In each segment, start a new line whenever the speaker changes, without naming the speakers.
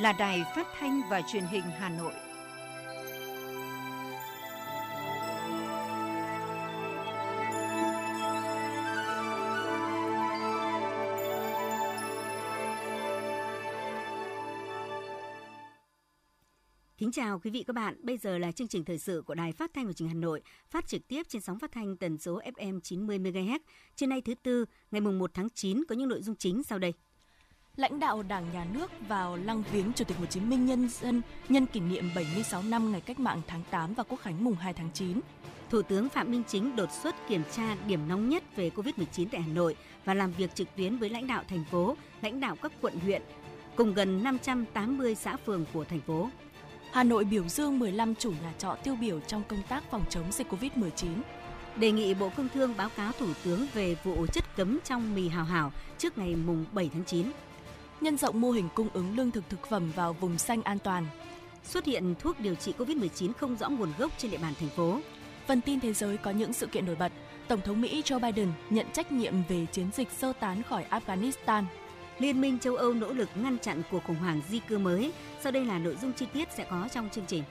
là Đài Phát thanh và Truyền hình Hà Nội.
Kính chào quý vị các bạn. Bây giờ là chương trình thời sự của Đài Phát thanh và Truyền hình Hà Nội, phát trực tiếp trên sóng phát thanh tần số FM 90 MHz. Trên nay thứ tư, ngày mùng 1 tháng 9 có những nội dung chính sau đây
lãnh đạo Đảng Nhà nước vào lăng viếng Chủ tịch Hồ Chí Minh nhân dân nhân kỷ niệm 76 năm ngày cách mạng tháng 8 và Quốc khánh mùng 2 tháng 9.
Thủ tướng Phạm Minh Chính đột xuất kiểm tra điểm nóng nhất về COVID-19 tại Hà Nội và làm việc trực tuyến với lãnh đạo thành phố, lãnh đạo các quận huyện, cùng gần 580 xã phường của thành phố.
Hà Nội biểu dương 15 chủ nhà trọ tiêu biểu trong công tác phòng chống dịch COVID-19
đề nghị Bộ Công Thương báo cáo Thủ tướng về vụ chất cấm trong mì hào hảo trước ngày mùng 7 tháng 9
nhân rộng mô hình cung ứng lương thực thực phẩm vào vùng xanh an toàn.
Xuất hiện thuốc điều trị COVID-19 không rõ nguồn gốc trên địa bàn thành phố.
Phần tin thế giới có những sự kiện nổi bật. Tổng thống Mỹ Joe Biden nhận trách nhiệm về chiến dịch sơ tán khỏi Afghanistan.
Liên minh châu Âu nỗ lực ngăn chặn cuộc khủng hoảng di cư mới. Sau đây là nội dung chi tiết sẽ có trong chương trình.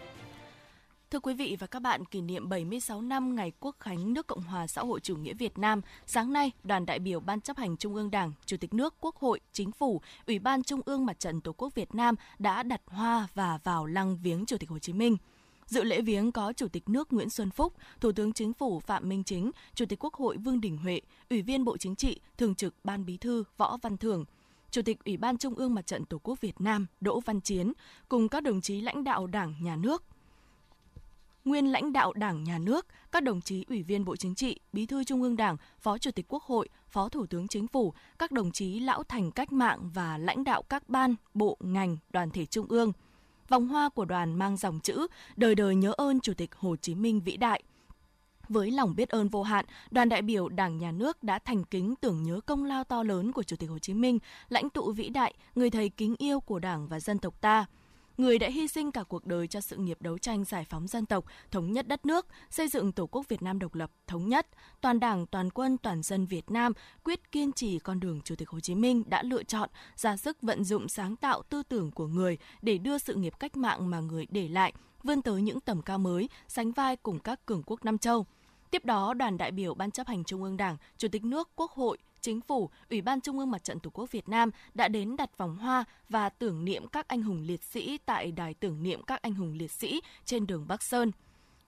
Thưa quý vị và các bạn, kỷ niệm 76 năm ngày Quốc khánh nước Cộng hòa xã hội chủ nghĩa Việt Nam, sáng nay, đoàn đại biểu Ban chấp hành Trung ương Đảng, Chủ tịch nước, Quốc hội, Chính phủ, Ủy ban Trung ương Mặt trận Tổ quốc Việt Nam đã đặt hoa và vào lăng viếng Chủ tịch Hồ Chí Minh. Dự lễ viếng có Chủ tịch nước Nguyễn Xuân Phúc, Thủ tướng Chính phủ Phạm Minh Chính, Chủ tịch Quốc hội Vương Đình Huệ, Ủy viên Bộ Chính trị, Thường trực Ban Bí thư Võ Văn Thưởng, Chủ tịch Ủy ban Trung ương Mặt trận Tổ quốc Việt Nam Đỗ Văn Chiến cùng các đồng chí lãnh đạo Đảng, Nhà nước, nguyên lãnh đạo Đảng, Nhà nước, các đồng chí Ủy viên Bộ Chính trị, Bí thư Trung ương Đảng, Phó Chủ tịch Quốc hội, Phó Thủ tướng Chính phủ, các đồng chí lão thành cách mạng và lãnh đạo các ban, bộ, ngành, đoàn thể Trung ương. Vòng hoa của đoàn mang dòng chữ Đời đời nhớ ơn Chủ tịch Hồ Chí Minh vĩ đại. Với lòng biết ơn vô hạn, đoàn đại biểu Đảng Nhà nước đã thành kính tưởng nhớ công lao to lớn của Chủ tịch Hồ Chí Minh, lãnh tụ vĩ đại, người thầy kính yêu của Đảng và dân tộc ta – người đã hy sinh cả cuộc đời cho sự nghiệp đấu tranh giải phóng dân tộc, thống nhất đất nước, xây dựng Tổ quốc Việt Nam độc lập, thống nhất. Toàn Đảng, toàn quân, toàn dân Việt Nam quyết kiên trì con đường Chủ tịch Hồ Chí Minh đã lựa chọn, ra sức vận dụng sáng tạo tư tưởng của người để đưa sự nghiệp cách mạng mà người để lại vươn tới những tầm cao mới, sánh vai cùng các cường quốc Nam châu. Tiếp đó, đoàn đại biểu Ban chấp hành Trung ương Đảng, Chủ tịch nước, Quốc hội, Chính phủ, Ủy ban Trung ương Mặt trận Tổ quốc Việt Nam đã đến đặt vòng hoa và tưởng niệm các anh hùng liệt sĩ tại đài tưởng niệm các anh hùng liệt sĩ trên đường Bắc Sơn.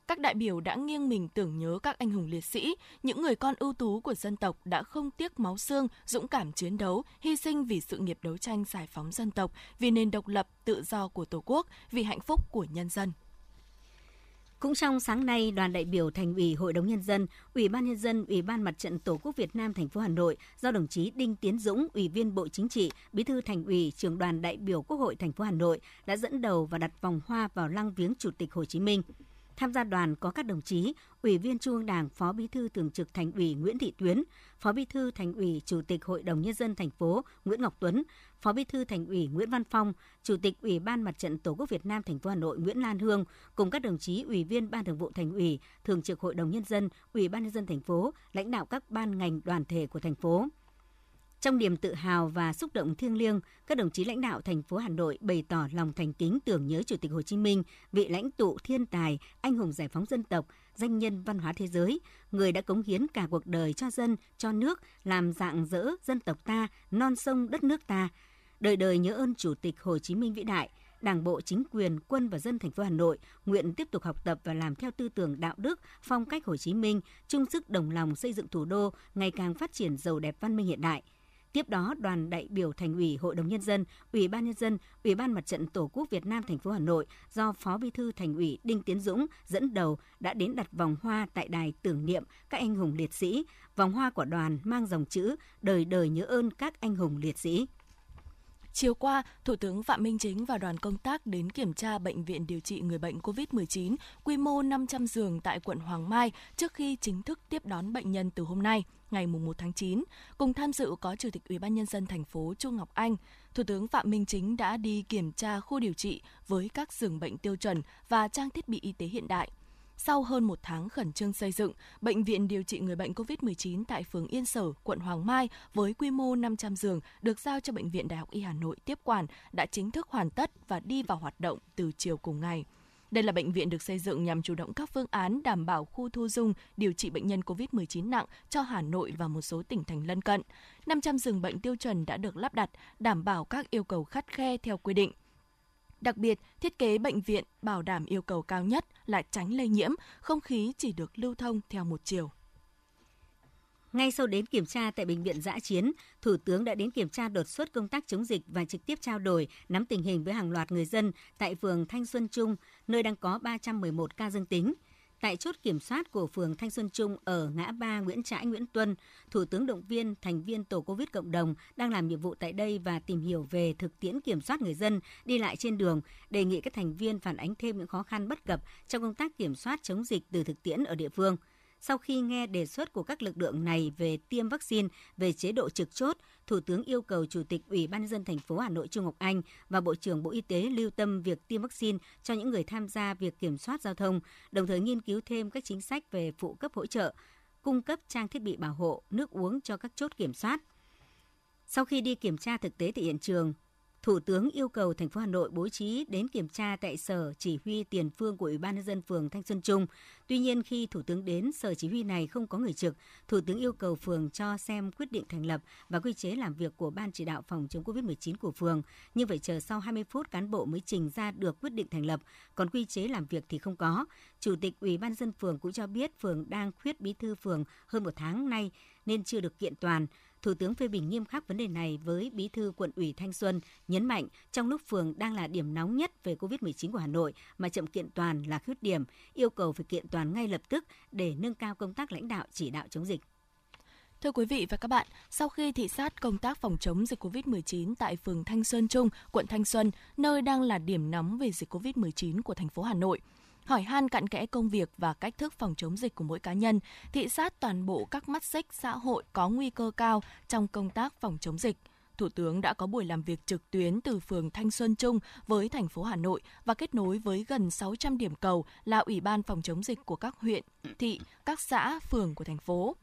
Các đại biểu đã nghiêng mình tưởng nhớ các anh hùng liệt sĩ, những người con ưu tú của dân tộc đã không tiếc máu xương, dũng cảm chiến đấu, hy sinh vì sự nghiệp đấu tranh giải phóng dân tộc, vì nền độc lập, tự do của Tổ quốc, vì hạnh phúc của nhân dân.
Cũng trong sáng nay, đoàn đại biểu Thành ủy Hội đồng nhân dân, Ủy ban nhân dân, Ủy ban Mặt trận Tổ quốc Việt Nam thành phố Hà Nội do đồng chí Đinh Tiến Dũng, Ủy viên Bộ Chính trị, Bí thư Thành ủy, Trưởng đoàn đại biểu Quốc hội thành phố Hà Nội đã dẫn đầu và đặt vòng hoa vào lăng viếng Chủ tịch Hồ Chí Minh. Tham gia đoàn có các đồng chí Ủy viên Trung ương Đảng, Phó Bí thư Thường trực Thành ủy Nguyễn Thị Tuyến, Phó Bí thư Thành ủy Chủ tịch Hội đồng nhân dân thành phố Nguyễn Ngọc Tuấn, Phó Bí thư Thành ủy Nguyễn Văn Phong, Chủ tịch Ủy ban Mặt trận Tổ quốc Việt Nam thành phố Hà Nội Nguyễn Lan Hương cùng các đồng chí Ủy viên Ban Thường vụ Thành ủy, Thường trực Hội đồng nhân dân, Ủy ban nhân dân thành phố, lãnh đạo các ban ngành đoàn thể của thành phố. Trong niềm tự hào và xúc động thiêng liêng, các đồng chí lãnh đạo thành phố Hà Nội bày tỏ lòng thành kính tưởng nhớ Chủ tịch Hồ Chí Minh, vị lãnh tụ thiên tài, anh hùng giải phóng dân tộc, danh nhân văn hóa thế giới, người đã cống hiến cả cuộc đời cho dân, cho nước, làm dạng dỡ dân tộc ta, non sông đất nước ta. Đời đời nhớ ơn Chủ tịch Hồ Chí Minh vĩ đại, Đảng bộ, chính quyền, quân và dân thành phố Hà Nội nguyện tiếp tục học tập và làm theo tư tưởng đạo đức, phong cách Hồ Chí Minh, chung sức đồng lòng xây dựng thủ đô ngày càng phát triển giàu đẹp văn minh hiện đại – Tiếp đó, đoàn đại biểu Thành ủy, Hội đồng nhân dân, Ủy ban nhân dân, Ủy ban Mặt trận Tổ quốc Việt Nam thành phố Hà Nội do Phó Bí thư Thành ủy Đinh Tiến Dũng dẫn đầu đã đến đặt vòng hoa tại đài tưởng niệm các anh hùng liệt sĩ. Vòng hoa của đoàn mang dòng chữ đời đời nhớ ơn các anh hùng liệt sĩ.
Chiều qua, Thủ tướng Phạm Minh Chính và đoàn công tác đến kiểm tra bệnh viện điều trị người bệnh COVID-19 quy mô 500 giường tại quận Hoàng Mai trước khi chính thức tiếp đón bệnh nhân từ hôm nay, ngày 1 tháng 9. Cùng tham dự có Chủ tịch Ủy ban nhân dân thành phố Chu Ngọc Anh. Thủ tướng Phạm Minh Chính đã đi kiểm tra khu điều trị với các giường bệnh tiêu chuẩn và trang thiết bị y tế hiện đại. sau hơn một tháng khẩn trương xây dựng, Bệnh viện điều trị người bệnh COVID-19 tại phường Yên Sở, quận Hoàng Mai với quy mô 500 giường được giao cho Bệnh viện Đại học Y Hà Nội tiếp quản đã chính thức hoàn tất và đi vào hoạt động từ chiều cùng ngày. Đây là bệnh viện được xây dựng nhằm chủ động các phương án đảm bảo khu thu dung điều trị bệnh nhân COVID-19 nặng cho Hà Nội và một số tỉnh thành lân cận. 500 giường bệnh tiêu chuẩn đã được lắp đặt, đảm bảo các yêu cầu khắt khe theo quy định. Đặc biệt, thiết kế bệnh viện bảo đảm yêu cầu cao nhất là tránh lây nhiễm, không khí chỉ được lưu thông theo một chiều.
Ngay sau đến kiểm tra tại bệnh viện giã chiến, Thủ tướng đã đến kiểm tra đột xuất công tác chống dịch và trực tiếp trao đổi, nắm tình hình với hàng loạt người dân tại phường Thanh Xuân Trung, nơi đang có 311 ca dương tính. Tại chốt kiểm soát của phường Thanh Xuân Trung ở ngã ba Nguyễn Trãi Nguyễn Tuân, Thủ tướng động viên thành viên tổ COVID cộng đồng đang làm nhiệm vụ tại đây và tìm hiểu về thực tiễn kiểm soát người dân đi lại trên đường, đề nghị các thành viên phản ánh thêm những khó khăn bất cập trong công tác kiểm soát chống dịch từ thực tiễn ở địa phương – sau khi nghe đề xuất của các lực lượng này về tiêm vaccine, về chế độ trực chốt, Thủ tướng yêu cầu Chủ tịch Ủy ban nhân dân thành phố Hà Nội Trung Ngọc Anh và Bộ trưởng Bộ Y tế lưu tâm việc tiêm vaccine cho những người tham gia việc kiểm soát giao thông, đồng thời nghiên cứu thêm các chính sách về phụ cấp hỗ trợ, cung cấp trang thiết bị bảo hộ, nước uống cho các chốt kiểm soát. Sau khi đi kiểm tra thực tế tại hiện trường, Thủ tướng yêu cầu thành phố Hà Nội bố trí đến kiểm tra tại sở chỉ huy tiền phương của Ủy ban nhân dân phường Thanh Xuân Trung. Tuy nhiên khi Thủ tướng đến sở chỉ huy này không có người trực, Thủ tướng yêu cầu phường cho xem quyết định thành lập và quy chế làm việc của ban chỉ đạo phòng chống Covid-19 của phường, nhưng phải chờ sau 20 phút cán bộ mới trình ra được quyết định thành lập, còn quy chế làm việc thì không có. Chủ tịch Ủy ban dân phường cũng cho biết phường đang khuyết bí thư phường hơn một tháng nay nên chưa được kiện toàn. Thủ tướng phê bình nghiêm khắc vấn đề này với Bí thư quận ủy Thanh Xuân, nhấn mạnh trong lúc phường đang là điểm nóng nhất về COVID-19 của Hà Nội mà chậm kiện toàn là khuyết điểm, yêu cầu phải kiện toàn ngay lập tức để nâng cao công tác lãnh đạo chỉ đạo chống dịch.
Thưa quý vị và các bạn, sau khi thị sát công tác phòng chống dịch COVID-19 tại phường Thanh Xuân Trung, quận Thanh Xuân, nơi đang là điểm nóng về dịch COVID-19 của thành phố Hà Nội, hỏi han cặn kẽ công việc và cách thức phòng chống dịch của mỗi cá nhân, thị sát toàn bộ các mắt xích xã hội có nguy cơ cao trong công tác phòng chống dịch. Thủ tướng đã có buổi làm việc trực tuyến từ phường Thanh Xuân Trung với thành phố Hà Nội và kết nối với gần 600 điểm cầu là Ủy ban phòng chống dịch của các huyện, thị, các xã, phường của thành phố.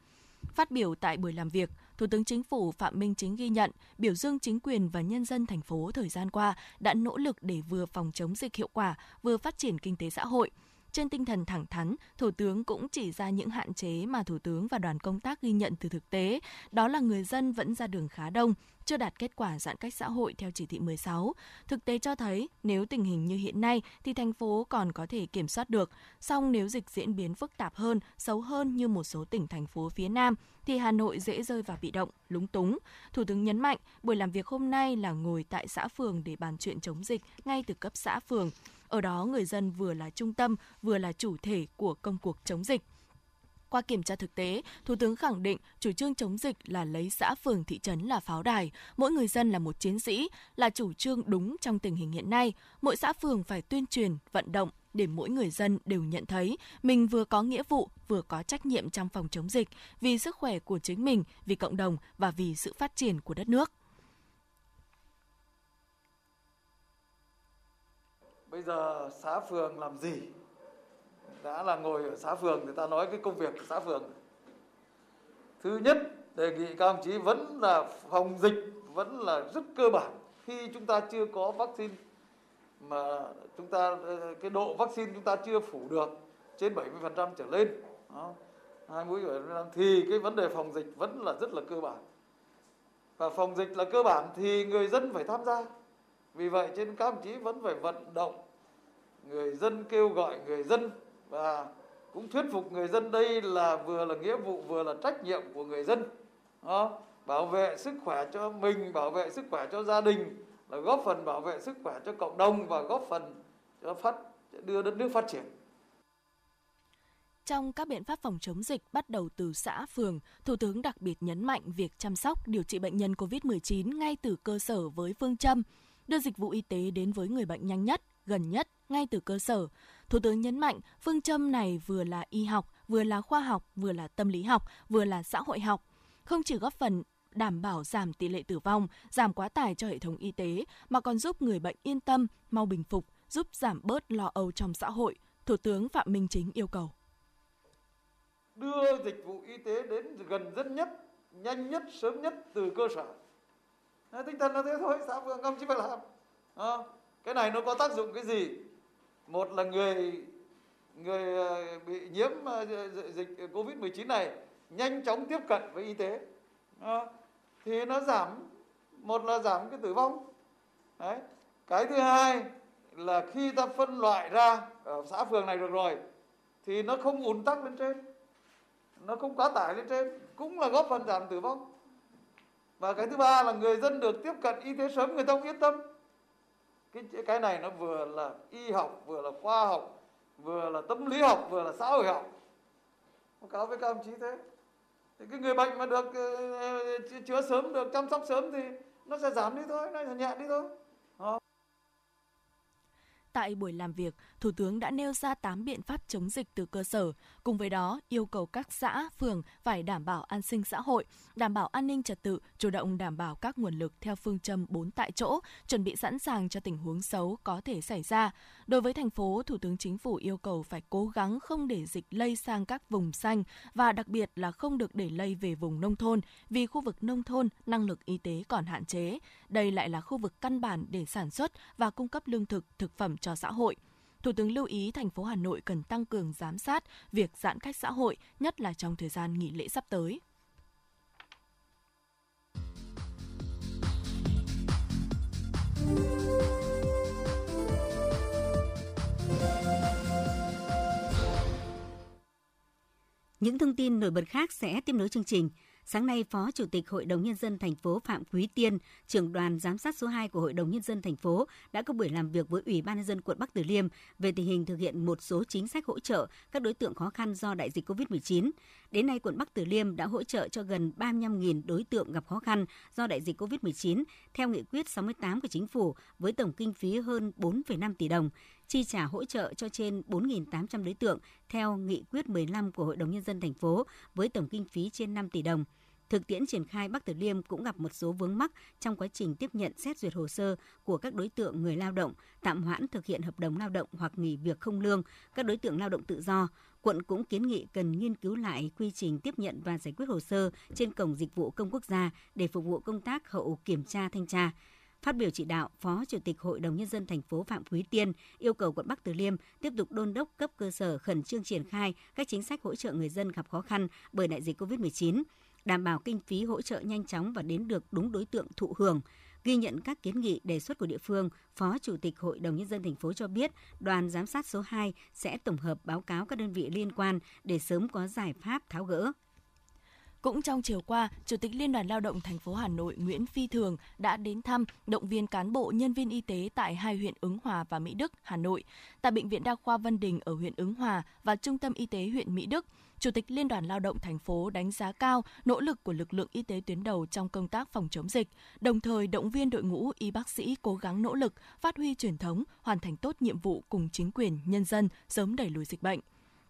Phát biểu tại buổi làm việc, Thủ tướng Chính phủ Phạm Minh Chính ghi nhận, biểu dương chính quyền và nhân dân thành phố thời gian qua đã nỗ lực để vừa phòng chống dịch hiệu quả, vừa phát triển kinh tế xã hội. Trên tinh thần thẳng thắn, Thủ tướng cũng chỉ ra những hạn chế mà Thủ tướng và đoàn công tác ghi nhận từ thực tế, đó là người dân vẫn ra đường khá đông, chưa đạt kết quả giãn cách xã hội theo chỉ thị 16. Thực tế cho thấy, nếu tình hình như hiện nay thì thành phố còn có thể kiểm soát được, song nếu dịch diễn biến phức tạp hơn, xấu hơn như một số tỉnh thành phố phía Nam thì Hà Nội dễ rơi vào bị động, lúng túng. Thủ tướng nhấn mạnh, buổi làm việc hôm nay là ngồi tại xã phường để bàn chuyện chống dịch ngay từ cấp xã phường. Ở đó người dân vừa là trung tâm, vừa là chủ thể của công cuộc chống dịch. Qua kiểm tra thực tế, Thủ tướng khẳng định chủ trương chống dịch là lấy xã phường thị trấn là pháo đài, mỗi người dân là một chiến sĩ, là chủ trương đúng trong tình hình hiện nay. Mỗi xã phường phải tuyên truyền, vận động để mỗi người dân đều nhận thấy mình vừa có nghĩa vụ, vừa có trách nhiệm trong phòng chống dịch, vì sức khỏe của chính mình, vì cộng đồng và vì sự phát triển của đất nước.
Bây giờ xã phường làm gì? Đã là ngồi ở xã phường người ta nói cái công việc của xã phường. Thứ nhất, đề nghị các ông chí vẫn là phòng dịch, vẫn là rất cơ bản. Khi chúng ta chưa có vaccine mà chúng ta, cái độ vaccine chúng ta chưa phủ được trên 70% trở lên, đó. hai mũi thì cái vấn đề phòng dịch vẫn là rất là cơ bản. Và phòng dịch là cơ bản thì người dân phải tham gia vì vậy trên các ông chí vẫn phải vận động người dân kêu gọi người dân và cũng thuyết phục người dân đây là vừa là nghĩa vụ vừa là trách nhiệm của người dân đó. bảo vệ sức khỏe cho mình bảo vệ sức khỏe cho gia đình là góp phần bảo vệ sức khỏe cho cộng đồng và góp phần cho phát đưa đất nước phát triển
trong các biện pháp phòng chống dịch bắt đầu từ xã, phường, Thủ tướng đặc biệt nhấn mạnh việc chăm sóc, điều trị bệnh nhân COVID-19 ngay từ cơ sở với phương châm đưa dịch vụ y tế đến với người bệnh nhanh nhất, gần nhất, ngay từ cơ sở. Thủ tướng nhấn mạnh phương châm này vừa là y học, vừa là khoa học, vừa là tâm lý học, vừa là xã hội học. Không chỉ góp phần đảm bảo giảm tỷ lệ tử vong, giảm quá tải cho hệ thống y tế, mà còn giúp người bệnh yên tâm, mau bình phục, giúp giảm bớt lo âu trong xã hội, Thủ tướng Phạm Minh Chính yêu cầu.
Đưa dịch vụ y tế đến gần dân nhất, nhanh nhất, sớm nhất từ cơ sở. Tinh thần là thế thôi, xã phường công chí phải làm. À, cái này nó có tác dụng cái gì? Một là người người ờ, bị nhiễm ờ, dịch Covid-19 này nhanh chóng tiếp cận với y tế. À, thì nó giảm một là giảm cái tử vong. Đấy. Cái thứ hai là khi ta phân loại ra ở xã phường này được rồi thì nó không ùn tắc lên trên nó không quá tải lên trên cũng là góp phần giảm tử vong và cái thứ ba là người dân được tiếp cận y tế sớm, người ta cũng yên tâm. Cái cái này nó vừa là y học, vừa là khoa học, vừa là tâm lý học, vừa là xã hội học. Báo cáo với các ông chí thế. Thì cái người bệnh mà được ờ, ờ, chữa sớm, được chăm sóc sớm thì nó sẽ giảm đi thôi, nó sẽ nhẹ đi thôi.
Tại buổi làm việc, Thủ tướng đã nêu ra 8 biện pháp chống dịch từ cơ sở, cùng với đó yêu cầu các xã, phường phải đảm bảo an sinh xã hội, đảm bảo an ninh trật tự, chủ động đảm bảo các nguồn lực theo phương châm 4 tại chỗ, chuẩn bị sẵn sàng cho tình huống xấu có thể xảy ra. Đối với thành phố, Thủ tướng Chính phủ yêu cầu phải cố gắng không để dịch lây sang các vùng xanh và đặc biệt là không được để lây về vùng nông thôn vì khu vực nông thôn năng lực y tế còn hạn chế. Đây lại là khu vực căn bản để sản xuất và cung cấp lương thực, thực phẩm cho xã hội. Thủ tướng lưu ý thành phố Hà Nội cần tăng cường giám sát việc giãn cách xã hội, nhất là trong thời gian nghỉ lễ sắp tới.
Những thông tin nổi bật khác sẽ tiếp nối chương trình. Sáng nay, Phó Chủ tịch Hội đồng Nhân dân thành phố Phạm Quý Tiên, trưởng đoàn giám sát số 2 của Hội đồng Nhân dân thành phố đã có buổi làm việc với Ủy ban Nhân dân quận Bắc Từ Liêm về tình hình thực hiện một số chính sách hỗ trợ các đối tượng khó khăn do đại dịch COVID-19. Đến nay, quận Bắc Từ Liêm đã hỗ trợ cho gần 35.000 đối tượng gặp khó khăn do đại dịch COVID-19 theo nghị quyết 68 của chính phủ với tổng kinh phí hơn 4,5 tỷ đồng chi trả hỗ trợ cho trên 4.800 đối tượng theo nghị quyết 15 của Hội đồng Nhân dân thành phố với tổng kinh phí trên 5 tỷ đồng. Thực tiễn triển khai Bắc Từ Liêm cũng gặp một số vướng mắc trong quá trình tiếp nhận xét duyệt hồ sơ của các đối tượng người lao động, tạm hoãn thực hiện hợp đồng lao động hoặc nghỉ việc không lương, các đối tượng lao động tự do. Quận cũng kiến nghị cần nghiên cứu lại quy trình tiếp nhận và giải quyết hồ sơ trên cổng dịch vụ công quốc gia để phục vụ công tác hậu kiểm tra thanh tra. Phát biểu chỉ đạo, Phó Chủ tịch Hội đồng Nhân dân thành phố Phạm Quý Tiên yêu cầu quận Bắc Từ Liêm tiếp tục đôn đốc cấp cơ sở khẩn trương triển khai các chính sách hỗ trợ người dân gặp khó khăn bởi đại dịch COVID-19, đảm bảo kinh phí hỗ trợ nhanh chóng và đến được đúng đối tượng thụ hưởng. Ghi nhận các kiến nghị đề xuất của địa phương, Phó Chủ tịch Hội đồng Nhân dân thành phố cho biết đoàn giám sát số 2 sẽ tổng hợp báo cáo các đơn vị liên quan để sớm có giải pháp tháo gỡ.
Cũng trong chiều qua, Chủ tịch Liên đoàn Lao động thành phố Hà Nội Nguyễn Phi Thường đã đến thăm động viên cán bộ nhân viên y tế tại hai huyện Ứng Hòa và Mỹ Đức, Hà Nội. Tại bệnh viện Đa khoa Vân Đình ở huyện Ứng Hòa và Trung tâm Y tế huyện Mỹ Đức, Chủ tịch Liên đoàn Lao động thành phố đánh giá cao nỗ lực của lực lượng y tế tuyến đầu trong công tác phòng chống dịch, đồng thời động viên đội ngũ y bác sĩ cố gắng nỗ lực phát huy truyền thống, hoàn thành tốt nhiệm vụ cùng chính quyền, nhân dân sớm đẩy lùi dịch bệnh.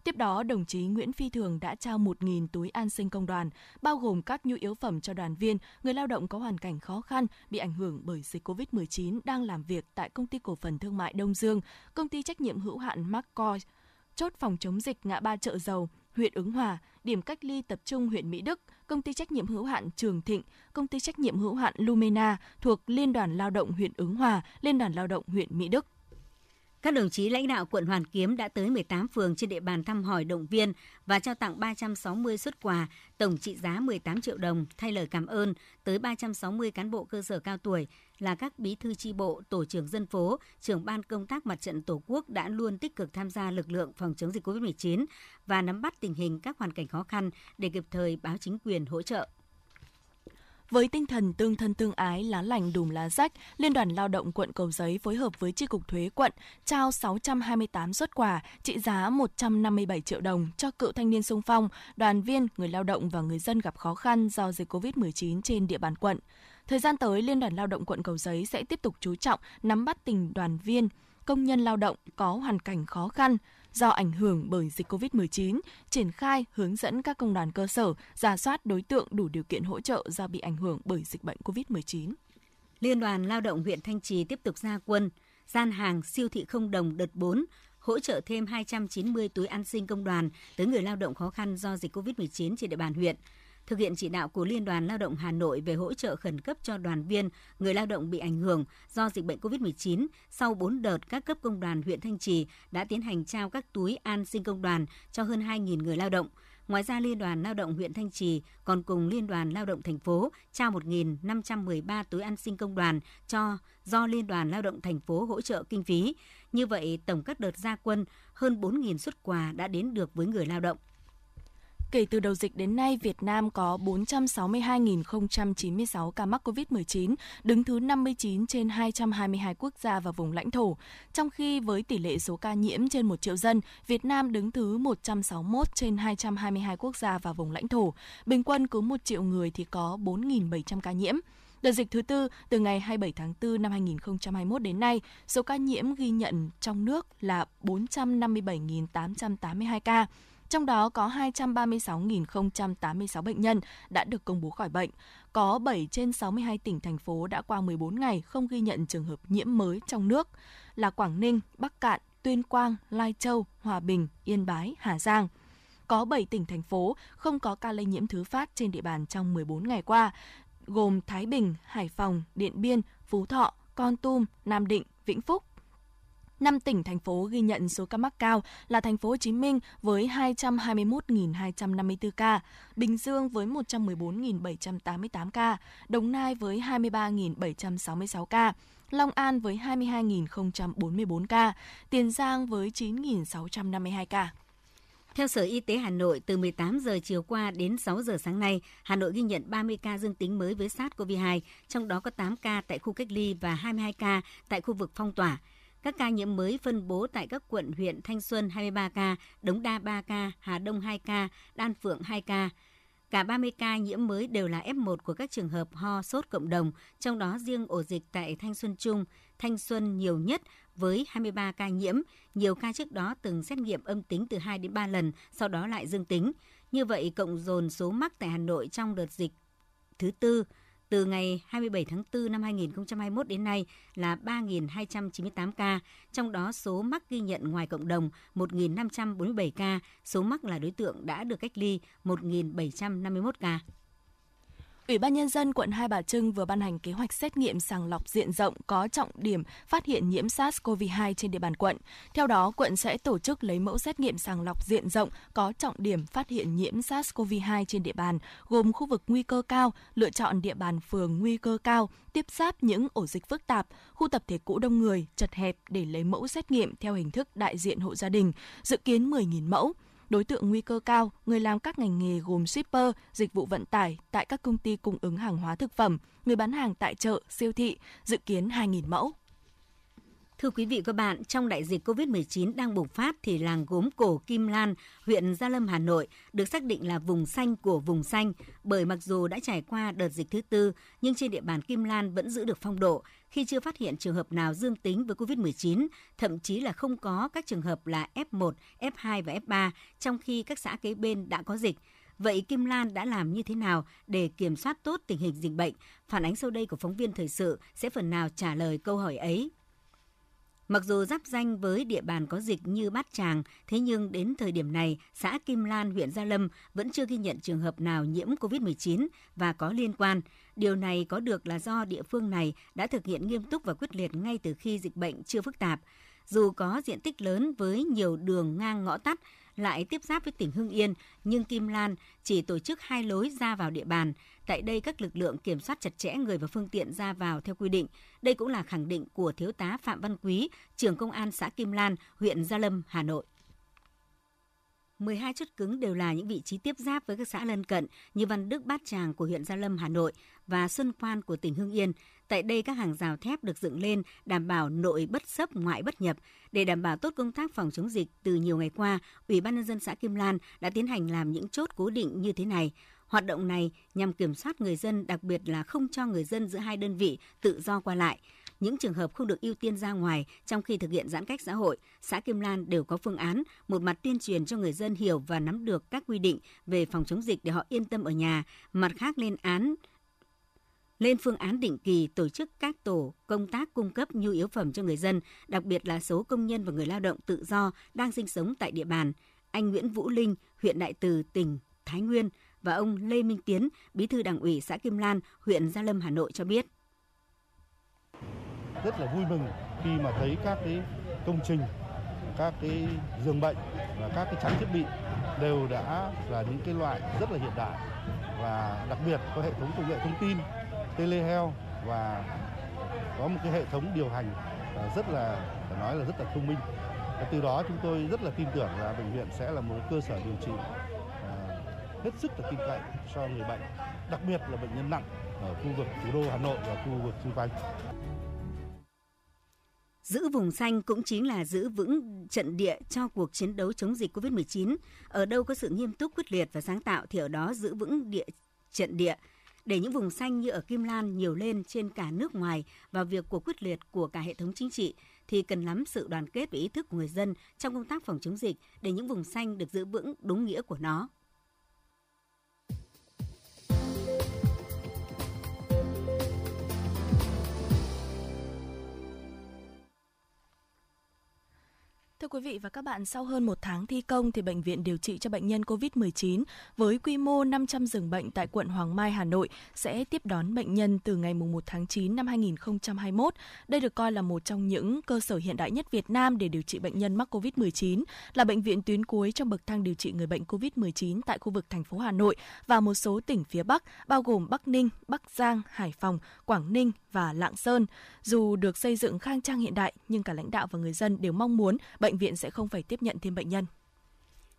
Tiếp đó, đồng chí Nguyễn Phi Thường đã trao 1.000 túi an sinh công đoàn, bao gồm các nhu yếu phẩm cho đoàn viên, người lao động có hoàn cảnh khó khăn bị ảnh hưởng bởi dịch COVID-19 đang làm việc tại Công ty Cổ phần Thương mại Đông Dương, Công ty trách nhiệm hữu hạn McCoy, chốt phòng chống dịch ngã ba chợ dầu, huyện Ứng Hòa, điểm cách ly tập trung huyện Mỹ Đức, công ty trách nhiệm hữu hạn Trường Thịnh, công ty trách nhiệm hữu hạn Lumena thuộc Liên đoàn Lao động huyện Ứng Hòa, Liên đoàn Lao động huyện Mỹ Đức.
Các đồng chí lãnh đạo quận Hoàn Kiếm đã tới 18 phường trên địa bàn thăm hỏi động viên và trao tặng 360 xuất quà, tổng trị giá 18 triệu đồng thay lời cảm ơn tới 360 cán bộ cơ sở cao tuổi là các bí thư tri bộ, tổ trưởng dân phố, trưởng ban công tác mặt trận Tổ quốc đã luôn tích cực tham gia lực lượng phòng chống dịch COVID-19 và nắm bắt tình hình các hoàn cảnh khó khăn để kịp thời báo chính quyền hỗ trợ.
Với tinh thần tương thân tương ái, lá lành đùm lá rách, Liên đoàn Lao động quận Cầu Giấy phối hợp với Chi cục Thuế quận trao 628 xuất quà trị giá 157 triệu đồng cho cựu thanh niên sung phong, đoàn viên, người lao động và người dân gặp khó khăn do dịch COVID-19 trên địa bàn quận. Thời gian tới, Liên đoàn Lao động quận Cầu Giấy sẽ tiếp tục chú trọng nắm bắt tình đoàn viên, công nhân lao động có hoàn cảnh khó khăn, do ảnh hưởng bởi dịch COVID-19, triển khai hướng dẫn các công đoàn cơ sở giả soát đối tượng đủ điều kiện hỗ trợ do bị ảnh hưởng bởi dịch bệnh COVID-19.
Liên đoàn Lao động huyện Thanh Trì tiếp tục ra quân, gian hàng siêu thị không đồng đợt 4 hỗ trợ thêm 290 túi an sinh công đoàn tới người lao động khó khăn do dịch COVID-19 trên địa bàn huyện thực hiện chỉ đạo của Liên đoàn Lao động Hà Nội về hỗ trợ khẩn cấp cho đoàn viên, người lao động bị ảnh hưởng do dịch bệnh COVID-19, sau 4 đợt các cấp công đoàn huyện Thanh Trì đã tiến hành trao các túi an sinh công đoàn cho hơn 2.000 người lao động. Ngoài ra, Liên đoàn Lao động huyện Thanh Trì còn cùng Liên đoàn Lao động thành phố trao 1.513 túi an sinh công đoàn cho do Liên đoàn Lao động thành phố hỗ trợ kinh phí. Như vậy, tổng các đợt gia quân hơn 4.000 xuất quà đã đến được với người lao động.
Kể từ đầu dịch đến nay, Việt Nam có 462.096 ca mắc COVID-19, đứng thứ 59 trên 222 quốc gia và vùng lãnh thổ. Trong khi với tỷ lệ số ca nhiễm trên 1 triệu dân, Việt Nam đứng thứ 161 trên 222 quốc gia và vùng lãnh thổ. Bình quân cứ 1 triệu người thì có 4.700 ca nhiễm. Đợt dịch thứ tư từ ngày 27 tháng 4 năm 2021 đến nay, số ca nhiễm ghi nhận trong nước là 457.882 ca trong đó có 236.086 bệnh nhân đã được công bố khỏi bệnh. Có 7 trên 62 tỉnh, thành phố đã qua 14 ngày không ghi nhận trường hợp nhiễm mới trong nước là Quảng Ninh, Bắc Cạn, Tuyên Quang, Lai Châu, Hòa Bình, Yên Bái, Hà Giang. Có 7 tỉnh, thành phố không có ca lây nhiễm thứ phát trên địa bàn trong 14 ngày qua, gồm Thái Bình, Hải Phòng, Điện Biên, Phú Thọ, Con Tum, Nam Định, Vĩnh Phúc, 5 tỉnh thành phố ghi nhận số ca mắc cao là thành phố Hồ Chí Minh với 221.254 ca, Bình Dương với 114.788 ca, Đồng Nai với 23.766 ca, Long An với 22.044 ca, Tiền Giang với 9.652 ca.
Theo Sở Y tế Hà Nội, từ 18 giờ chiều qua đến 6 giờ sáng nay, Hà Nội ghi nhận 30 ca dương tính mới với SARS-CoV-2, trong đó có 8 ca tại khu cách ly và 22 ca tại khu vực phong tỏa. Các ca nhiễm mới phân bố tại các quận huyện Thanh Xuân 23 ca, Đống Đa 3 ca, Hà Đông 2 ca, Đan Phượng 2 ca. Cả 30 ca nhiễm mới đều là F1 của các trường hợp ho sốt cộng đồng, trong đó riêng ổ dịch tại Thanh Xuân Trung, Thanh Xuân nhiều nhất với 23 ca nhiễm. Nhiều ca trước đó từng xét nghiệm âm tính từ 2 đến 3 lần, sau đó lại dương tính. Như vậy, cộng dồn số mắc tại Hà Nội trong đợt dịch thứ tư từ ngày 27 tháng 4 năm 2021 đến nay là 3.298 ca, trong đó số mắc ghi nhận ngoài cộng đồng 1.547 ca, số mắc là đối tượng đã được cách ly 1.751 ca.
Ủy ban Nhân dân quận Hai Bà Trưng vừa ban hành kế hoạch xét nghiệm sàng lọc diện rộng có trọng điểm phát hiện nhiễm SARS-CoV-2 trên địa bàn quận. Theo đó, quận sẽ tổ chức lấy mẫu xét nghiệm sàng lọc diện rộng có trọng điểm phát hiện nhiễm SARS-CoV-2 trên địa bàn, gồm khu vực nguy cơ cao, lựa chọn địa bàn phường nguy cơ cao, tiếp giáp những ổ dịch phức tạp, khu tập thể cũ đông người, chật hẹp để lấy mẫu xét nghiệm theo hình thức đại diện hộ gia đình, dự kiến 10.000 mẫu đối tượng nguy cơ cao, người làm các ngành nghề gồm shipper, dịch vụ vận tải tại các công ty cung ứng hàng hóa thực phẩm, người bán hàng tại chợ, siêu thị, dự kiến 2.000 mẫu.
Thưa quý vị và các bạn, trong đại dịch COVID-19 đang bùng phát thì làng gốm cổ Kim Lan, huyện Gia Lâm, Hà Nội được xác định là vùng xanh của vùng xanh bởi mặc dù đã trải qua đợt dịch thứ tư nhưng trên địa bàn Kim Lan vẫn giữ được phong độ khi chưa phát hiện trường hợp nào dương tính với COVID-19, thậm chí là không có các trường hợp là F1, F2 và F3 trong khi các xã kế bên đã có dịch. Vậy Kim Lan đã làm như thế nào để kiểm soát tốt tình hình dịch bệnh? Phản ánh sau đây của phóng viên thời sự sẽ phần nào trả lời câu hỏi ấy. Mặc dù giáp danh với địa bàn có dịch như Bát Tràng, thế nhưng đến thời điểm này, xã Kim Lan, huyện Gia Lâm vẫn chưa ghi nhận trường hợp nào nhiễm COVID-19 và có liên quan. Điều này có được là do địa phương này đã thực hiện nghiêm túc và quyết liệt ngay từ khi dịch bệnh chưa phức tạp. Dù có diện tích lớn với nhiều đường ngang ngõ tắt, lại tiếp giáp với tỉnh Hưng Yên, nhưng Kim Lan chỉ tổ chức hai lối ra vào địa bàn. Tại đây các lực lượng kiểm soát chặt chẽ người và phương tiện ra vào theo quy định. Đây cũng là khẳng định của Thiếu tá Phạm Văn Quý, trưởng công an xã Kim Lan, huyện Gia Lâm, Hà Nội. 12 chốt cứng đều là những vị trí tiếp giáp với các xã lân cận như Văn Đức Bát Tràng của huyện Gia Lâm, Hà Nội và Xuân Quan của tỉnh Hưng Yên. Tại đây các hàng rào thép được dựng lên đảm bảo nội bất xấp ngoại bất nhập. Để đảm bảo tốt công tác phòng chống dịch từ nhiều ngày qua, Ủy ban nhân dân xã Kim Lan đã tiến hành làm những chốt cố định như thế này. Hoạt động này nhằm kiểm soát người dân, đặc biệt là không cho người dân giữa hai đơn vị tự do qua lại. Những trường hợp không được ưu tiên ra ngoài trong khi thực hiện giãn cách xã hội, xã Kim Lan đều có phương án, một mặt tuyên truyền cho người dân hiểu và nắm được các quy định về phòng chống dịch để họ yên tâm ở nhà, mặt khác lên án lên phương án định kỳ tổ chức các tổ công tác cung cấp nhu yếu phẩm cho người dân, đặc biệt là số công nhân và người lao động tự do đang sinh sống tại địa bàn. Anh Nguyễn Vũ Linh, huyện Đại Từ, tỉnh Thái Nguyên và ông Lê Minh Tiến, bí thư đảng ủy xã Kim Lan, huyện Gia Lâm, Hà Nội cho biết.
Rất là vui mừng khi mà thấy các cái công trình, các cái giường bệnh và các cái trang thiết bị đều đã là những cái loại rất là hiện đại và đặc biệt có hệ thống công nghệ thông tin, telehealth và có một cái hệ thống điều hành à, rất là phải nói là rất là thông minh. Và từ đó chúng tôi rất là tin tưởng là bệnh viện sẽ là một cơ sở điều trị à, hết sức là tin cậy cho người bệnh, đặc biệt là bệnh nhân nặng ở khu vực thủ đô Hà Nội và khu vực xung quanh.
Giữ vùng xanh cũng chính là giữ vững trận địa cho cuộc chiến đấu chống dịch COVID-19. Ở đâu có sự nghiêm túc, quyết liệt và sáng tạo thì ở đó giữ vững địa trận địa. Để những vùng xanh như ở Kim Lan nhiều lên trên cả nước ngoài và việc của quyết liệt của cả hệ thống chính trị thì cần lắm sự đoàn kết và ý thức của người dân trong công tác phòng chống dịch để những vùng xanh được giữ vững đúng nghĩa của nó.
Thưa quý vị và các bạn, sau hơn một tháng thi công thì bệnh viện điều trị cho bệnh nhân COVID-19 với quy mô 500 giường bệnh tại quận Hoàng Mai, Hà Nội sẽ tiếp đón bệnh nhân từ ngày 1 tháng 9 năm 2021. Đây được coi là một trong những cơ sở hiện đại nhất Việt Nam để điều trị bệnh nhân mắc COVID-19, là bệnh viện tuyến cuối trong bậc thang điều trị người bệnh COVID-19 tại khu vực thành phố Hà Nội và một số tỉnh phía Bắc, bao gồm Bắc Ninh, Bắc Giang, Hải Phòng, Quảng Ninh và Lạng Sơn. Dù được xây dựng khang trang hiện đại, nhưng cả lãnh đạo và người dân đều mong muốn bệnh viện sẽ không phải tiếp nhận thêm bệnh nhân.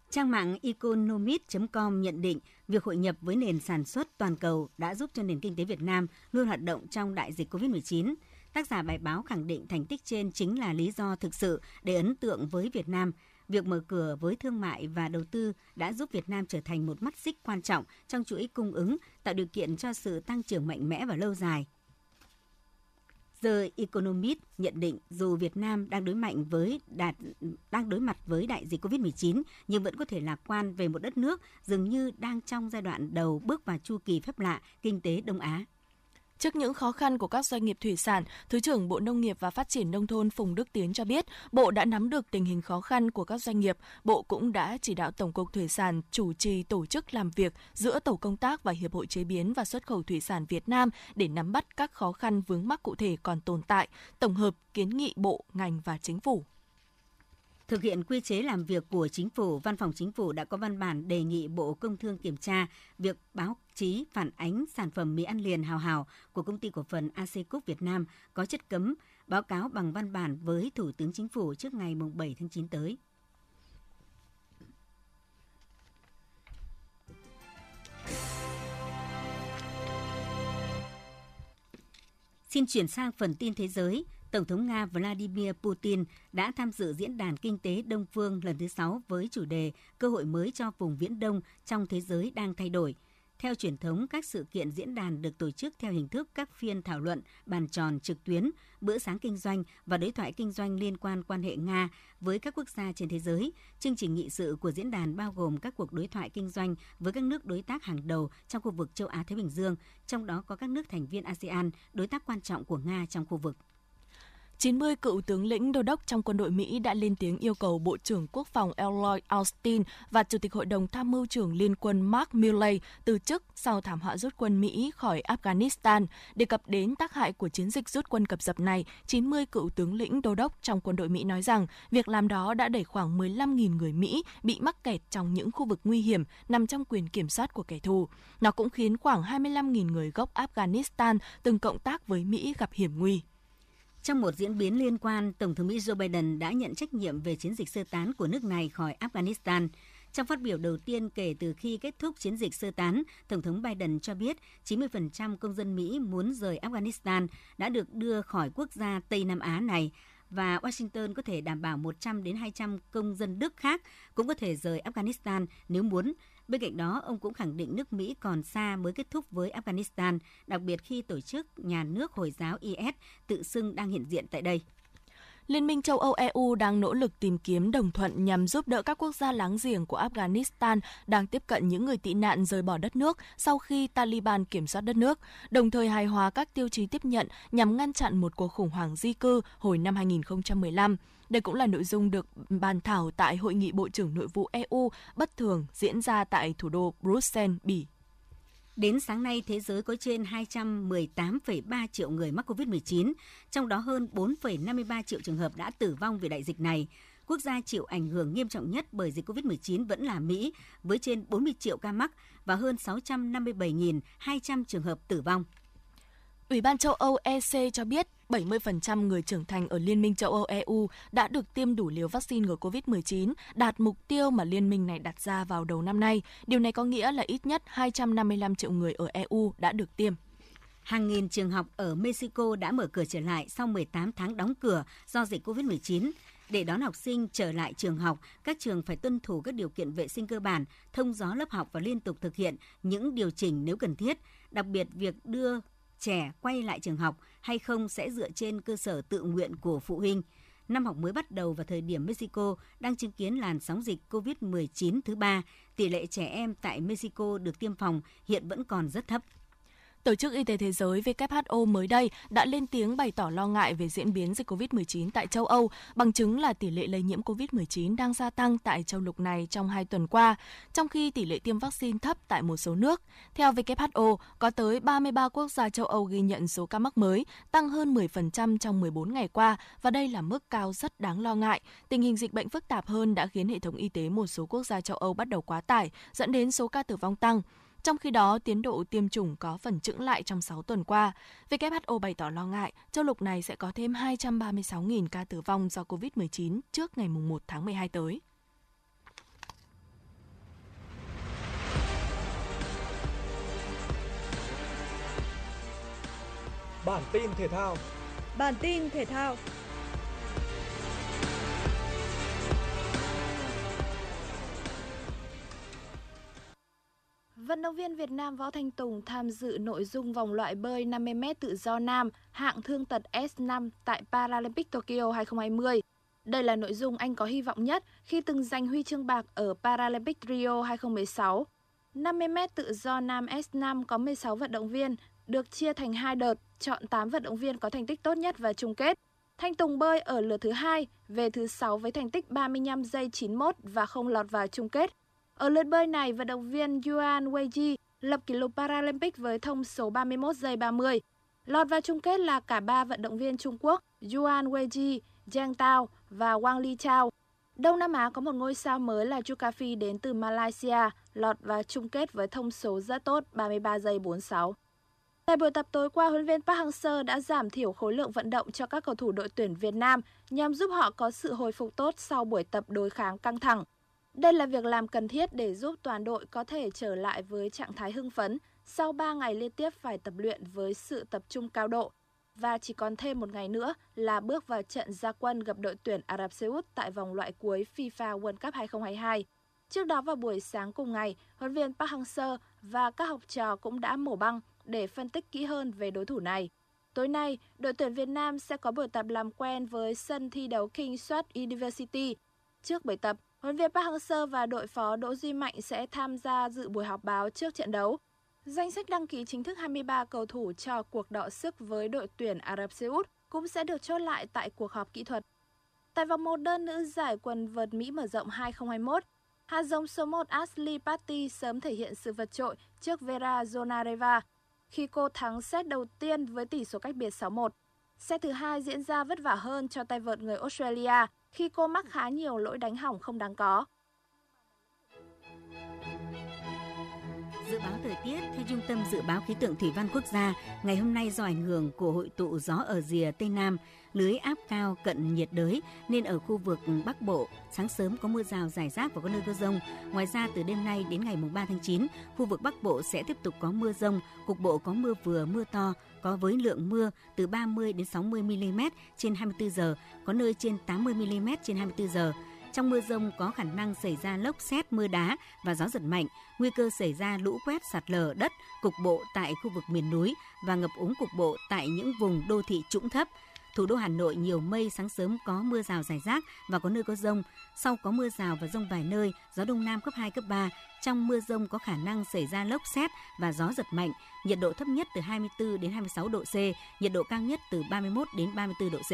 Trang mạng economist.com nhận định việc hội nhập với nền sản xuất toàn cầu đã giúp cho nền kinh tế Việt Nam luôn hoạt động trong đại dịch COVID-19. Tác giả bài báo khẳng định thành tích trên chính là lý do thực sự để ấn tượng với Việt Nam. Việc mở cửa với thương mại và đầu tư đã giúp Việt Nam trở thành một mắt xích quan trọng trong chuỗi cung ứng, tạo điều kiện cho sự tăng trưởng mạnh mẽ và lâu dài. The Economist nhận định dù Việt Nam đang đối mạnh với đạt, đang đối mặt với đại dịch Covid-19 nhưng vẫn có thể lạc quan về một đất nước dường như đang trong giai đoạn đầu bước vào chu kỳ phép lạ kinh tế Đông Á.
Trước những khó khăn của các doanh nghiệp thủy sản, Thứ trưởng Bộ Nông nghiệp và Phát triển Nông thôn Phùng Đức Tiến cho biết, Bộ đã nắm được tình hình khó khăn của các doanh nghiệp. Bộ cũng đã chỉ đạo Tổng cục Thủy sản chủ trì tổ chức làm việc giữa Tổ công tác và Hiệp hội Chế biến và Xuất khẩu Thủy sản Việt Nam để nắm bắt các khó khăn vướng mắc cụ thể còn tồn tại, tổng hợp kiến nghị Bộ, ngành và Chính phủ.
Thực hiện quy chế làm việc của Chính phủ, Văn phòng Chính phủ đã có văn bản đề nghị Bộ Công Thương kiểm tra việc báo chí phản ánh sản phẩm mì ăn liền hào hào của công ty cổ phần AC Cúc Việt Nam có chất cấm, báo cáo bằng văn bản với Thủ tướng Chính phủ trước ngày 7 tháng 9 tới. Xin chuyển sang phần tin thế giới. Tổng thống Nga Vladimir Putin đã tham dự diễn đàn kinh tế Đông phương lần thứ 6 với chủ đề Cơ hội mới cho vùng Viễn Đông trong thế giới đang thay đổi – theo truyền thống, các sự kiện diễn đàn được tổ chức theo hình thức các phiên thảo luận, bàn tròn trực tuyến, bữa sáng kinh doanh và đối thoại kinh doanh liên quan quan hệ Nga với các quốc gia trên thế giới. Chương trình nghị sự của diễn đàn bao gồm các cuộc đối thoại kinh doanh với các nước đối tác hàng đầu trong khu vực châu Á Thái Bình Dương, trong đó có các nước thành viên ASEAN, đối tác quan trọng của Nga trong khu vực.
90 cựu tướng lĩnh đô đốc trong quân đội Mỹ đã lên tiếng yêu cầu Bộ trưởng Quốc phòng Lloyd Austin và Chủ tịch Hội đồng Tham mưu trưởng Liên quân Mark Milley từ chức sau thảm họa rút quân Mỹ khỏi Afghanistan. Đề cập đến tác hại của chiến dịch rút quân cập dập này, 90 cựu tướng lĩnh đô đốc trong quân đội Mỹ nói rằng việc làm đó đã đẩy khoảng 15.000 người Mỹ bị mắc kẹt trong những khu vực nguy hiểm nằm trong quyền kiểm soát của kẻ thù. Nó cũng khiến khoảng 25.000 người gốc Afghanistan từng cộng tác với Mỹ gặp hiểm nguy.
Trong một diễn biến liên quan, Tổng thống Mỹ Joe Biden đã nhận trách nhiệm về chiến dịch sơ tán của nước này khỏi Afghanistan. Trong phát biểu đầu tiên kể từ khi kết thúc chiến dịch sơ tán, Tổng thống Biden cho biết 90% công dân Mỹ muốn rời Afghanistan đã được đưa khỏi quốc gia Tây Nam Á này và Washington có thể đảm bảo 100 đến 200 công dân Đức khác cũng có thể rời Afghanistan nếu muốn Bên cạnh đó, ông cũng khẳng định nước Mỹ còn xa mới kết thúc với Afghanistan, đặc biệt khi tổ chức nhà nước Hồi giáo IS tự xưng đang hiện diện tại đây.
Liên minh châu Âu EU đang nỗ lực tìm kiếm đồng thuận nhằm giúp đỡ các quốc gia láng giềng của Afghanistan đang tiếp cận những người tị nạn rời bỏ đất nước sau khi Taliban kiểm soát đất nước, đồng thời hài hòa các tiêu chí tiếp nhận nhằm ngăn chặn một cuộc khủng hoảng di cư hồi năm 2015. Đây cũng là nội dung được bàn thảo tại Hội nghị Bộ trưởng Nội vụ EU bất thường diễn ra tại thủ đô Bruxelles, Bỉ.
Đến sáng nay, thế giới có trên 218,3 triệu người mắc COVID-19, trong đó hơn 4,53 triệu trường hợp đã tử vong vì đại dịch này. Quốc gia chịu ảnh hưởng nghiêm trọng nhất bởi dịch COVID-19 vẫn là Mỹ, với trên 40 triệu ca mắc và hơn 657.200 trường hợp tử vong.
Ủy ban châu Âu EC cho biết 70% người trưởng thành ở Liên minh châu Âu EU đã được tiêm đủ liều vaccine ngừa COVID-19, đạt mục tiêu mà liên minh này đặt ra vào đầu năm nay. Điều này có nghĩa là ít nhất 255 triệu người ở EU đã được tiêm.
Hàng nghìn trường học ở Mexico đã mở cửa trở lại sau 18 tháng đóng cửa do dịch COVID-19. Để đón học sinh trở lại trường học, các trường phải tuân thủ các điều kiện vệ sinh cơ bản, thông gió lớp học và liên tục thực hiện những điều chỉnh nếu cần thiết. Đặc biệt, việc đưa trẻ quay lại trường học hay không sẽ dựa trên cơ sở tự nguyện của phụ huynh. Năm học mới bắt đầu vào thời điểm Mexico đang chứng kiến làn sóng dịch COVID-19 thứ ba, tỷ lệ trẻ em tại Mexico được tiêm phòng hiện vẫn còn rất thấp.
Tổ chức Y tế Thế giới WHO mới đây đã lên tiếng bày tỏ lo ngại về diễn biến dịch COVID-19 tại châu Âu, bằng chứng là tỷ lệ lây nhiễm COVID-19 đang gia tăng tại châu lục này trong hai tuần qua, trong khi tỷ lệ tiêm vaccine thấp tại một số nước. Theo WHO, có tới 33 quốc gia châu Âu ghi nhận số ca mắc mới, tăng hơn 10% trong 14 ngày qua, và đây là mức cao rất đáng lo ngại. Tình hình dịch bệnh phức tạp hơn đã khiến hệ thống y tế một số quốc gia châu Âu bắt đầu quá tải, dẫn đến số ca tử vong tăng. Trong khi đó, tiến độ tiêm chủng có phần chững lại trong 6 tuần qua. WHO bày tỏ lo ngại châu lục này sẽ có thêm 236.000 ca tử vong do COVID-19 trước ngày 1 tháng 12 tới.
Bản tin thể thao
Bản tin thể thao Vận động viên Việt Nam Võ Thanh Tùng tham dự nội dung vòng loại bơi 50m tự do nam hạng thương tật S5 tại Paralympic Tokyo 2020. Đây là nội dung anh có hy vọng nhất khi từng giành huy chương bạc ở Paralympic Rio 2016. 50m tự do nam S5 có 16 vận động viên, được chia thành hai đợt, chọn 8 vận động viên có thành tích tốt nhất và chung kết. Thanh Tùng bơi ở lượt thứ hai, về thứ 6 với thành tích 35 giây 91 và không lọt vào chung kết. Ở lượt bơi này, vận động viên Yuan Weiji lập kỷ lục Paralympic với thông số 31 giây 30. Lọt vào chung kết là cả ba vận động viên Trung Quốc Yuan Weiji, Jiang Tao và Wang Li Chao. Đông Nam Á có một ngôi sao mới là Chukafi đến từ Malaysia, lọt vào chung kết với thông số rất tốt 33 giây 46. Tại buổi tập tối qua, huấn luyện viên Park Hang-seo đã giảm thiểu khối lượng vận động cho các cầu thủ đội tuyển Việt Nam nhằm giúp họ có sự hồi phục tốt sau buổi tập đối kháng căng thẳng. Đây là việc làm cần thiết để giúp toàn đội có thể trở lại với trạng thái hưng phấn sau 3 ngày liên tiếp phải tập luyện với sự tập trung cao độ và chỉ còn thêm một ngày nữa là bước vào trận gia quân gặp đội tuyển Ả Rập Xê Út tại vòng loại cuối FIFA World Cup 2022. Trước đó vào buổi sáng cùng ngày, huấn viên Park Hang-seo và các học trò cũng đã mổ băng để phân tích kỹ hơn về đối thủ này. Tối nay, đội tuyển Việt Nam sẽ có buổi tập làm quen với sân thi đấu King Swat University. Trước buổi tập, Huấn viên Park Hang-seo và đội phó Đỗ Duy Mạnh sẽ tham gia dự buổi họp báo trước trận đấu. Danh sách đăng ký chính thức 23 cầu thủ cho cuộc đọ sức với đội tuyển Ả Rập Xê Út cũng sẽ được chốt lại tại cuộc họp kỹ thuật. Tại vòng 1 đơn nữ giải quần vợt Mỹ mở rộng 2021, hạt giống số 1 Ashley Patty sớm thể hiện sự vượt trội trước Vera Zonareva khi cô thắng set đầu tiên với tỷ số cách biệt 6-1. Set thứ hai diễn ra vất vả hơn cho tay vợt người Australia khi cô mắc khá nhiều lỗi đánh hỏng không đáng có.
Dự báo thời tiết theo Trung tâm Dự báo Khí tượng Thủy văn Quốc gia, ngày hôm nay do ảnh hưởng của hội tụ gió ở rìa Tây Nam, lưới áp cao cận nhiệt đới nên ở khu vực Bắc Bộ sáng sớm có mưa rào rải rác và có nơi có rông. Ngoài ra từ đêm nay đến ngày 3 tháng 9, khu vực Bắc Bộ sẽ tiếp tục có mưa rông, cục bộ có mưa vừa mưa to, có với lượng mưa từ 30 đến 60 mm trên 24 giờ, có nơi trên 80 mm trên 24 giờ. Trong mưa rông có khả năng xảy ra lốc xét, mưa đá và gió giật mạnh, nguy cơ xảy ra lũ quét sạt lở đất cục bộ tại khu vực miền núi và ngập úng cục bộ tại những vùng đô thị trũng thấp. Thủ đô Hà Nội nhiều mây, sáng sớm có mưa rào rải rác và có nơi có rông. Sau có mưa rào và rông vài nơi, gió đông nam cấp 2, cấp 3. Trong mưa rông có khả năng xảy ra lốc xét và gió giật mạnh. Nhiệt độ thấp nhất từ 24 đến 26 độ C, nhiệt độ cao nhất từ 31 đến 34 độ C.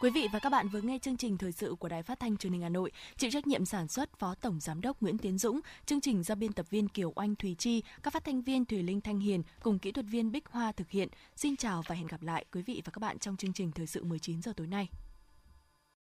Quý vị và các bạn vừa nghe chương trình thời sự của Đài Phát thanh Truyền hình Hà Nội, chịu trách nhiệm sản xuất Phó Tổng giám đốc Nguyễn Tiến Dũng, chương trình do biên tập viên Kiều Oanh Thùy Chi, các phát thanh viên Thùy Linh Thanh Hiền cùng kỹ thuật viên Bích Hoa thực hiện. Xin chào và hẹn gặp lại quý vị và các bạn trong chương trình thời sự 19 giờ tối nay.